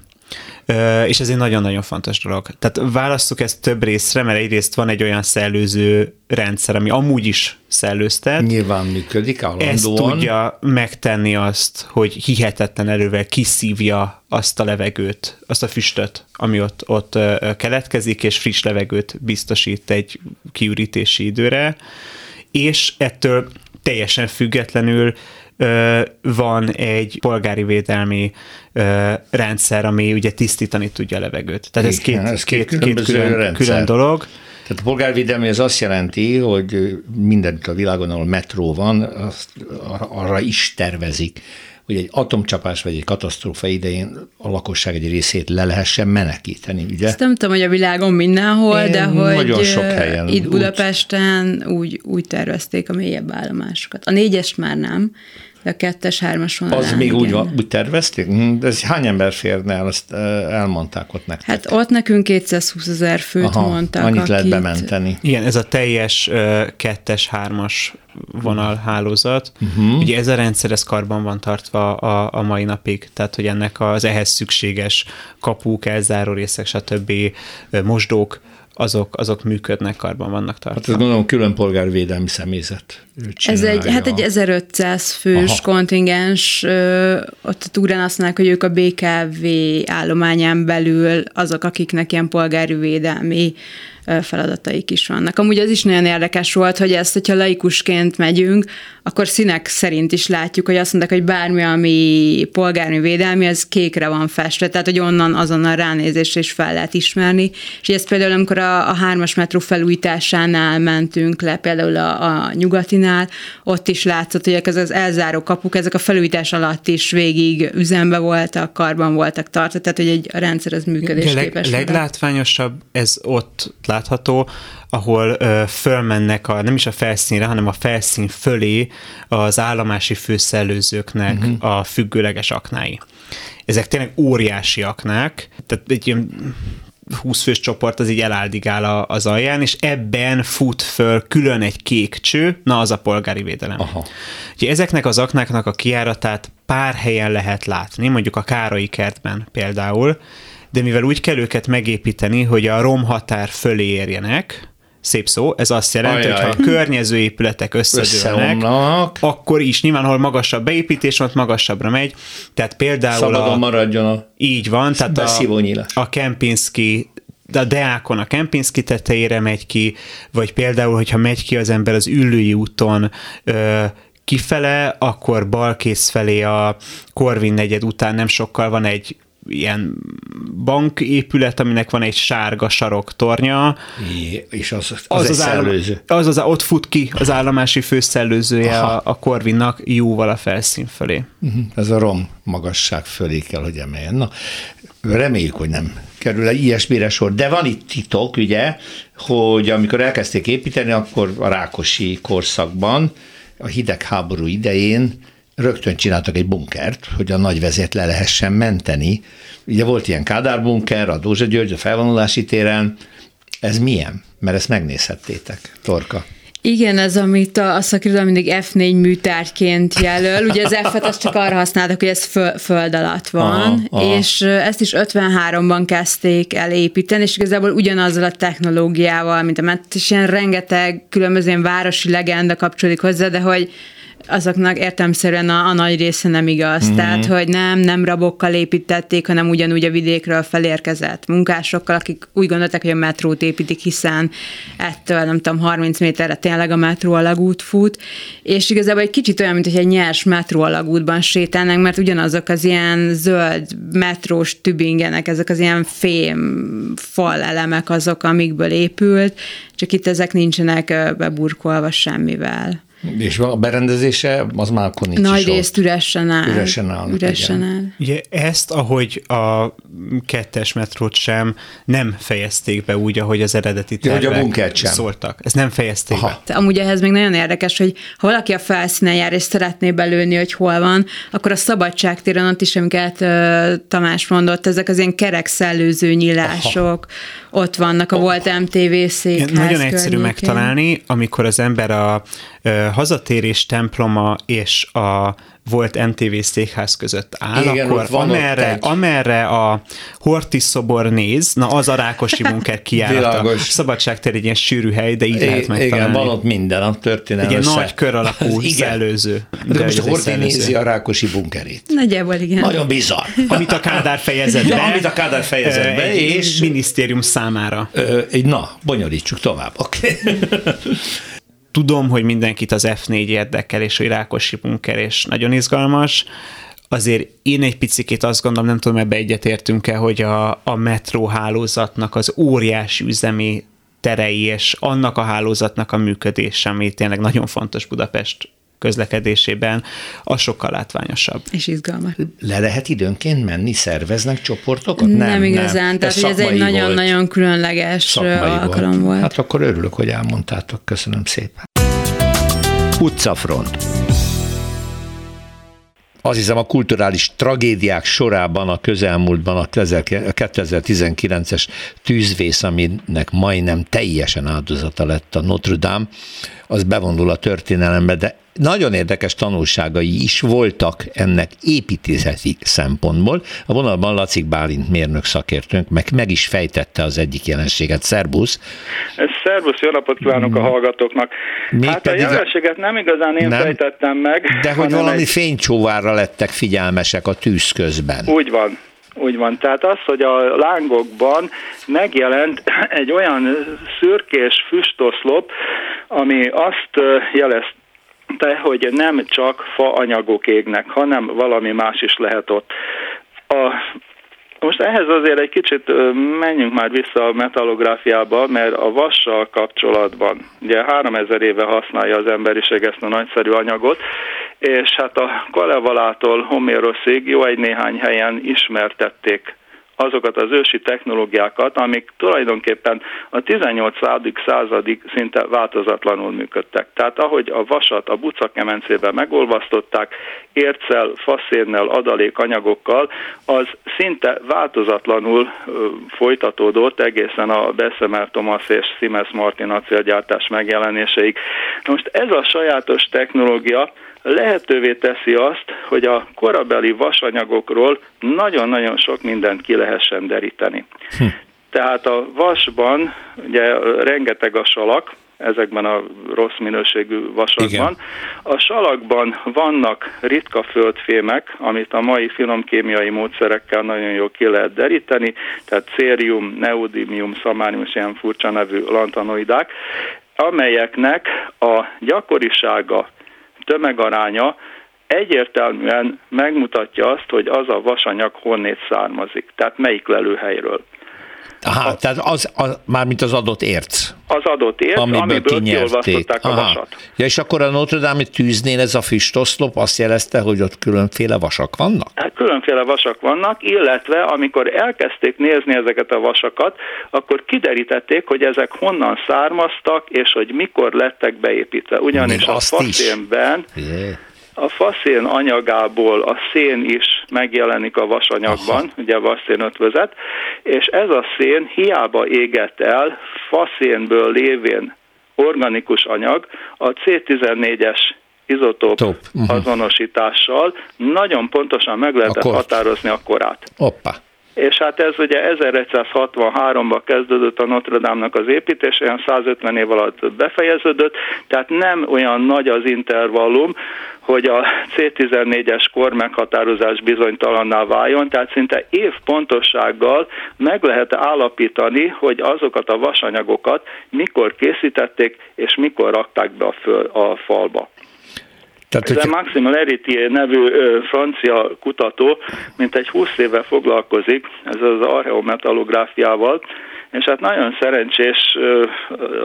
és ez egy nagyon-nagyon fontos dolog. Tehát választjuk ezt több részre, mert egyrészt van egy olyan szellőző rendszer, ami amúgy is szellőztet. Nyilván működik állandóan. Ez tudja megtenni azt, hogy hihetetlen erővel kiszívja azt a levegőt, azt a füstöt, ami ott, ott keletkezik, és friss levegőt biztosít egy kiürítési időre, és ettől teljesen függetlenül van egy polgári védelmi rendszer, ami ugye tisztítani tudja a levegőt. Tehát ez két, ez két, két, két külön, külön dolog. Tehát a polgárvédelmi az azt jelenti, hogy mindent a világon, ahol metró van, azt arra is tervezik, hogy egy atomcsapás vagy egy katasztrófa idején a lakosság egy részét le lehessen menekíteni, ugye? Ezt nem tudom, hogy a világon mindenhol, Én de hogy nagyon sok helyen itt Budapesten úgy, úgy, úgy tervezték a mélyebb állomásokat. A négyest már nem, a kettes, hármas vonalán. Az még úgy, van, úgy tervezték? Hm, de ez hány ember férne el, azt elmondták ott nektek? Hát ott nekünk 220 ezer főt Aha, mondtak. Annyit akit... lehet bementeni. Igen, ez a teljes kettes, hármas vonalhálózat. Uh-huh. Ugye ez a rendszer, ez karban van tartva a, a mai napig, tehát hogy ennek az ehhez szükséges kapuk, elzáró részek, stb. mosdók, azok, azok működnek, karban vannak tartva. Hát ez gondolom külön polgárvédelmi személyzet Ez egy, hát egy 1500 fős Aha. kontingens, ott túrán azt mondják, hogy ők a BKV állományán belül azok, akiknek ilyen polgári védelmi feladataik is vannak. Amúgy az is nagyon érdekes volt, hogy ezt, hogyha laikusként megyünk, akkor színek szerint is látjuk, hogy azt mondták, hogy bármi, ami polgári védelmi, az kékre van festve, tehát hogy onnan azonnal ránézésre is fel lehet ismerni. És ezt például, amikor a, a hármas metró felújításánál mentünk le, például a, a nyugatinál, ott is látszott, hogy ezek az elzáró kapuk, ezek a felújítás alatt is végig üzembe voltak, karban voltak tartva, tehát hogy egy a rendszer az működésképes. Leg, leglátványosabb ez ott látható, ahol ö, fölmennek a, nem is a felszínre, hanem a felszín fölé az állomási főszellőzőknek uh-huh. a függőleges aknái. Ezek tényleg óriási aknák, tehát egy ilyen 20 fős csoport az így eláldigál az alján, és ebben fut föl külön egy kék cső, na az a polgári védelem. Aha. Ugye ezeknek az aknáknak a kiáratát pár helyen lehet látni, mondjuk a Károly kertben például, de mivel úgy kell őket megépíteni, hogy a romhatár fölé érjenek, szép szó, ez azt jelenti, hogy ha a környező épületek összedőlnek, akkor is nyilván, ahol magasabb beépítés van, magasabbra megy, tehát például Szabadon a, maradjon a így van, tehát a, a Kempinski a Deákon a Kempinski tetejére megy ki, vagy például, hogyha megy ki az ember az Üllői úton ö, kifele, akkor balkész felé a Korvin negyed után nem sokkal van egy ilyen banképület, aminek van egy sárga sarok tornya. É, és az, az, az, az, állam, az, az ott fut ki az állomási főszellőzője a, a Corvinnak jóval a felszín fölé. Uh-huh. Ez a rom magasság fölé kell, hogy emeljen. Na, reméljük, hogy nem kerül egy ilyesmire sor. De van itt titok, ugye, hogy amikor elkezdték építeni, akkor a Rákosi korszakban, a hidegháború idején rögtön csináltak egy bunkert, hogy a nagy vezét le lehessen menteni. Ugye volt ilyen Kádár bunker, a Dózsa György, a felvonulási téren. Ez milyen? Mert ezt megnézhettétek, Torka. Igen, ez, amit a, a szakirodalom mindig F4 műtárgyként jelöl. Ugye az F-et azt csak arra használtak, hogy ez föl, föld alatt van, aha, aha. és ezt is 53-ban kezdték el építeni, és igazából ugyanazzal a technológiával, mint a mert is ilyen rengeteg különböző városi legenda kapcsolódik hozzá, de hogy azoknak értelmszerűen a, a nagy része nem igaz. Mm. Tehát, hogy nem, nem rabokkal építették, hanem ugyanúgy a vidékről felérkezett munkásokkal, akik úgy gondolták, hogy a metrót építik, hiszen ettől, nem tudom, 30 méterre tényleg a metró alagút fut, és igazából egy kicsit olyan, mint hogy egy nyers metró alagútban sétálnánk, mert ugyanazok az ilyen zöld metrós tübingenek, ezek az ilyen fém fal elemek azok, amikből épült, csak itt ezek nincsenek beburkolva semmivel. És a berendezése az már akkor nincs Nagy részt üresen áll. Üresen áll. Üresen áll. Ugye ezt, ahogy a kettes metrót sem nem fejezték be úgy, ahogy az eredeti tervek ja, hogy a sem. szóltak. Ez nem fejezték Aha. be. Amúgy ehhez még nagyon érdekes, hogy ha valaki a felszínen jár és szeretné belőni, hogy hol van, akkor a szabadságtéren ott is, amiket uh, Tamás mondott, ezek az ilyen kerek szellőző nyílások, Aha. ott vannak a oh. volt MTV székház Nagyon egyszerű környékén. megtalálni, amikor az ember a hazatérés temploma és a volt MTV székház között áll, Igen, akkor amerre, amerre a Hortis szobor néz, na az a Rákosi bunker kiállata. Szabadságtér egy ilyen sűrű hely, de így é, lehet megtalálni. Igen, van ott minden, a történelem. Egy nagy kör alakú szellőző. De, de most a Horti nézi a Rákosi bunkerét. Nagyjából igen. Nagyon bizarr. Amit a Kádár fejezett be. amit a Kádár fejezett be, és... minisztérium számára. Ö, na, bonyolítsuk tovább. Okay. Tudom, hogy mindenkit az F4 érdekel, és hogy Rákosi bunker, és nagyon izgalmas, azért én egy picit azt gondolom, nem tudom, ebbe egyetértünk-e, hogy a, a metró hálózatnak az óriási üzemi terei, és annak a hálózatnak a működése, ami tényleg nagyon fontos Budapest közlekedésében, az sokkal látványosabb. És izgalmas. Le lehet időnként menni, szerveznek csoportokat? Nem, nem igazán, nem. tehát ez, ez egy nagyon-nagyon különleges szakmai alkalom volt. volt. Hát akkor örülök, hogy elmondtátok. Köszönöm szépen. Utcafront. Azt hiszem a kulturális tragédiák sorában a közelmúltban a 2019-es tűzvész, aminek majdnem teljesen áldozata lett a Notre Dame, az bevonul a történelembe, de nagyon érdekes tanulságai is voltak ennek építészeti szempontból. A vonalban Lacik Bálint mérnök szakértőnk meg, meg is fejtette az egyik jelenséget. Szerbusz! Szerbusz, jó napot kívánok a hallgatóknak! Még hát a jelenséget nem igazán én nem, fejtettem meg. De hogy valami egy... fénycsóvárra lettek figyelmesek a tűz közben. Úgy van, úgy van. Tehát az, hogy a lángokban megjelent egy olyan szürkés füstoszlop, ami azt jelezte, hogy nem csak faanyagok égnek, hanem valami más is lehet ott. A most ehhez azért egy kicsit menjünk már vissza a metallográfiába, mert a vassal kapcsolatban, ugye 3000 éve használja az emberiség ezt a nagyszerű anyagot, és hát a Kalevalától Homéroszig jó egy néhány helyen ismertették azokat az ősi technológiákat, amik tulajdonképpen a 18. századig szinte változatlanul működtek. Tehát ahogy a vasat a bucakemencében megolvasztották, érccel, faszénnel, adalékanyagokkal, az szinte változatlanul folytatódott egészen a Bessemer Thomas és Siemens Martin acélgyártás megjelenéseig. Most ez a sajátos technológia lehetővé teszi azt, hogy a korabeli vasanyagokról nagyon-nagyon sok mindent ki lehessen deríteni. Hm. Tehát a vasban ugye rengeteg a salak, ezekben a rossz minőségű vasakban. Igen. A salakban vannak ritka földfémek, amit a mai finomkémiai módszerekkel nagyon jól ki lehet deríteni, tehát cérium, neodymium, szamánium és ilyen furcsa nevű lantanoidák, amelyeknek a gyakorisága tömegaránya egyértelműen megmutatja azt, hogy az a vasanyag honnét származik, tehát melyik lelőhelyről. Aha, a, tehát az, az, mármint az adott érc. Az adott érc, amiből, amiből kiolvasztották a vasat. Ja, és akkor a Notre Dame tűznél ez a füstoszlop azt jelezte, hogy ott különféle vasak vannak? Különféle vasak vannak, illetve amikor elkezdték nézni ezeket a vasakat, akkor kiderítették, hogy ezek honnan származtak, és hogy mikor lettek beépítve. Ugyanis a faszénben yeah a faszén anyagából a szén is megjelenik a vasanyagban, Aha. ugye vasszén ötvözet, és ez a szén hiába égett el faszénből lévén organikus anyag, a C14-es izotóp Top. Uh-huh. azonosítással nagyon pontosan meg lehetett Akkor... határozni a korát. Hoppa és hát ez ugye 1163-ban kezdődött a Notre Dame-nak az építése, olyan 150 év alatt befejeződött, tehát nem olyan nagy az intervallum, hogy a C14-es kor meghatározás bizonytalanná váljon, tehát szinte év pontossággal meg lehet állapítani, hogy azokat a vasanyagokat mikor készítették és mikor rakták be a, föl, a falba. Tehát, Ez hogy... a Maxime Leritier nevű ö, francia kutató, mint egy 20 éve foglalkozik ez az archeometallográfiával, és hát nagyon szerencsés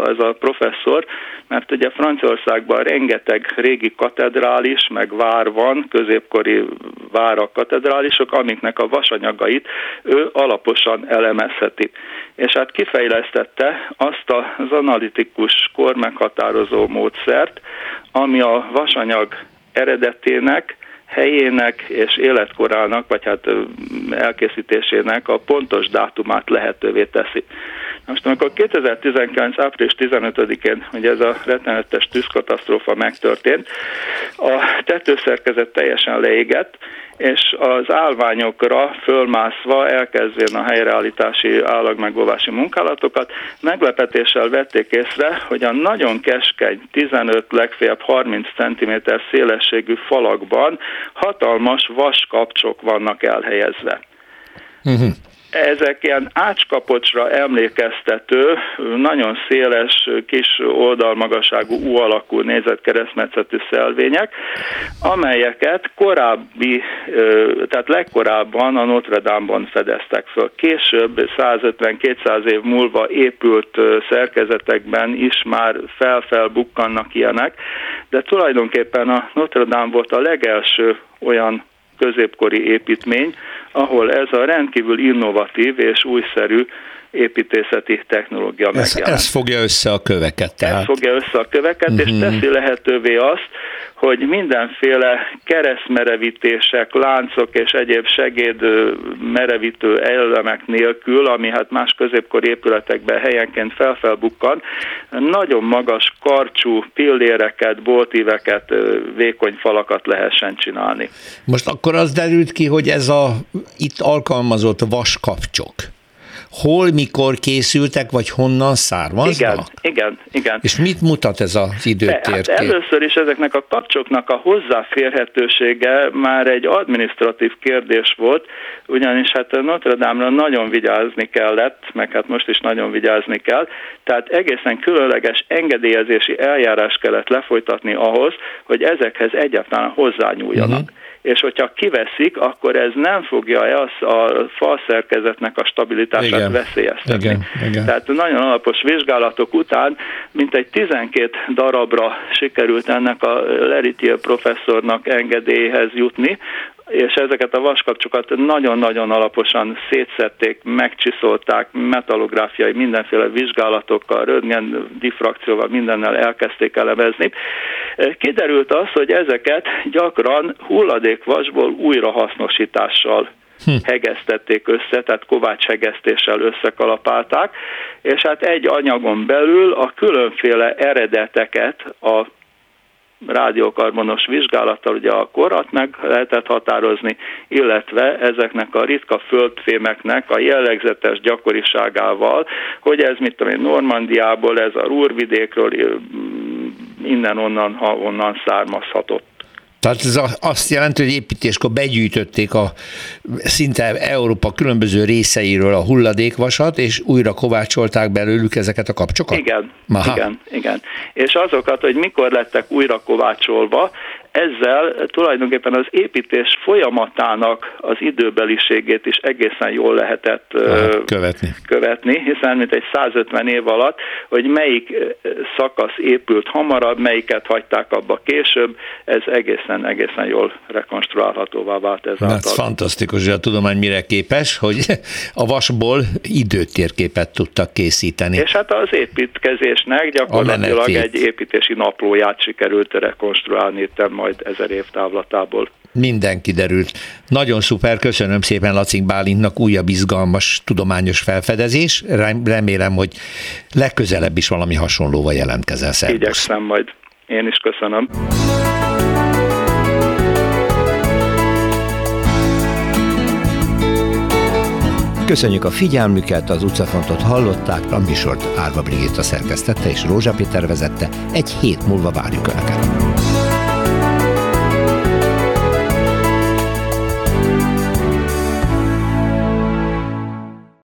ez a professzor, mert ugye Franciaországban rengeteg régi katedrális, meg vár van, középkori várak, katedrálisok, amiknek a vasanyagait ő alaposan elemezheti. És hát kifejlesztette azt az analitikus kormeghatározó módszert, ami a vasanyag eredetének, helyének és életkorának, vagy hát elkészítésének a pontos dátumát lehetővé teszi. Most amikor 2019. április 15-én ugye ez a rettenetes tűzkatasztrófa megtörtént, a tetőszerkezet teljesen leégett, és az állványokra fölmászva elkezdvén a helyreállítási állagmegóvási munkálatokat, meglepetéssel vették észre, hogy a nagyon keskeny, 15, legfeljebb 30 cm szélességű falakban hatalmas vaskapcsok vannak elhelyezve. Uh-huh ezek ilyen ácskapocsra emlékeztető, nagyon széles, kis oldalmagasságú U alakú nézetkeresztmetszetű szelvények, amelyeket korábbi, tehát legkorábban a Notre Dame-ban fedeztek föl. Később, 150-200 év múlva épült szerkezetekben is már felfelbukkannak ilyenek, de tulajdonképpen a Notre Dame volt a legelső olyan középkori építmény, ahol ez a rendkívül innovatív és újszerű építészeti technológia ez, Ez fogja össze a köveket. Tehát. Ez fogja össze a köveket, uh-huh. és mhm. teszi lehetővé azt, hogy mindenféle keresztmerevítések, láncok és egyéb segéd merevítő elemek nélkül, ami hát más középkori épületekben helyenként felfelbukkan, nagyon magas karcsú pilléreket, boltíveket, vékony falakat lehessen csinálni. Most akkor az derült ki, hogy ez a itt alkalmazott vaskapcsok, hol, mikor készültek, vagy honnan származnak? Igen, igen, igen. És mit mutat ez az időtérkép? Hát először is ezeknek a kapcsoknak a hozzáférhetősége már egy administratív kérdés volt, ugyanis hát Notre Dame-ra nagyon vigyázni kellett, meg hát most is nagyon vigyázni kell, tehát egészen különleges engedélyezési eljárás kellett lefolytatni ahhoz, hogy ezekhez egyáltalán hozzányúljanak. Uh-huh és hogyha kiveszik, akkor ez nem fogja az a falszerkezetnek a stabilitását igen, veszélyeztetni. Igen, igen. Tehát nagyon alapos vizsgálatok után mintegy 12 darabra sikerült ennek a Leritier professzornak engedélyhez jutni, és ezeket a vaskapcsokat nagyon-nagyon alaposan szétszették, megcsiszolták, metallográfiai mindenféle vizsgálatokkal, röntgen diffrakcióval, mindennel elkezdték elemezni. Kiderült az, hogy ezeket gyakran hulladékvasból újrahasznosítással hm. hegesztették össze, tehát kovács hegesztéssel összekalapálták, és hát egy anyagon belül a különféle eredeteket, a rádiókarbonos vizsgálattal ugye a korat meg lehetett határozni, illetve ezeknek a ritka földfémeknek a jellegzetes gyakoriságával, hogy ez mit tudom én, Normandiából, ez a Rúrvidékről, innen-onnan, ha onnan származhatott. Tehát ez azt jelenti, hogy építéskor begyűjtötték a szinte Európa különböző részeiről a hulladékvasat, és újra kovácsolták belőlük ezeket a kapcsokat? Igen, Aha. igen, igen. És azokat, hogy mikor lettek újra kovácsolva, ezzel tulajdonképpen az építés folyamatának az időbeliségét is egészen jól lehetett követni. követni, hiszen mint egy 150 év alatt, hogy melyik szakasz épült hamarabb, melyiket hagyták abba később, ez egészen, egészen jól rekonstruálhatóvá vált ez Ez fantasztikus, hogy a tudomány mire képes, hogy a vasból időtérképet tudtak készíteni. És hát az építkezésnek gyakorlatilag egy építési naplóját sikerült rekonstruálni itt majd ezer év távlatából. Minden kiderült. Nagyon szuper, köszönöm szépen Lacink Bálintnak újabb izgalmas tudományos felfedezés. Remélem, hogy legközelebb is valami hasonlóval jelentkezel. Szervusz. Igyekszem majd. Én is köszönöm. Köszönjük a figyelmüket, az utcafrontot hallották, a műsort Árva Brigitta szerkesztette és Rózsa Péter vezette. Egy hét múlva várjuk Önöket.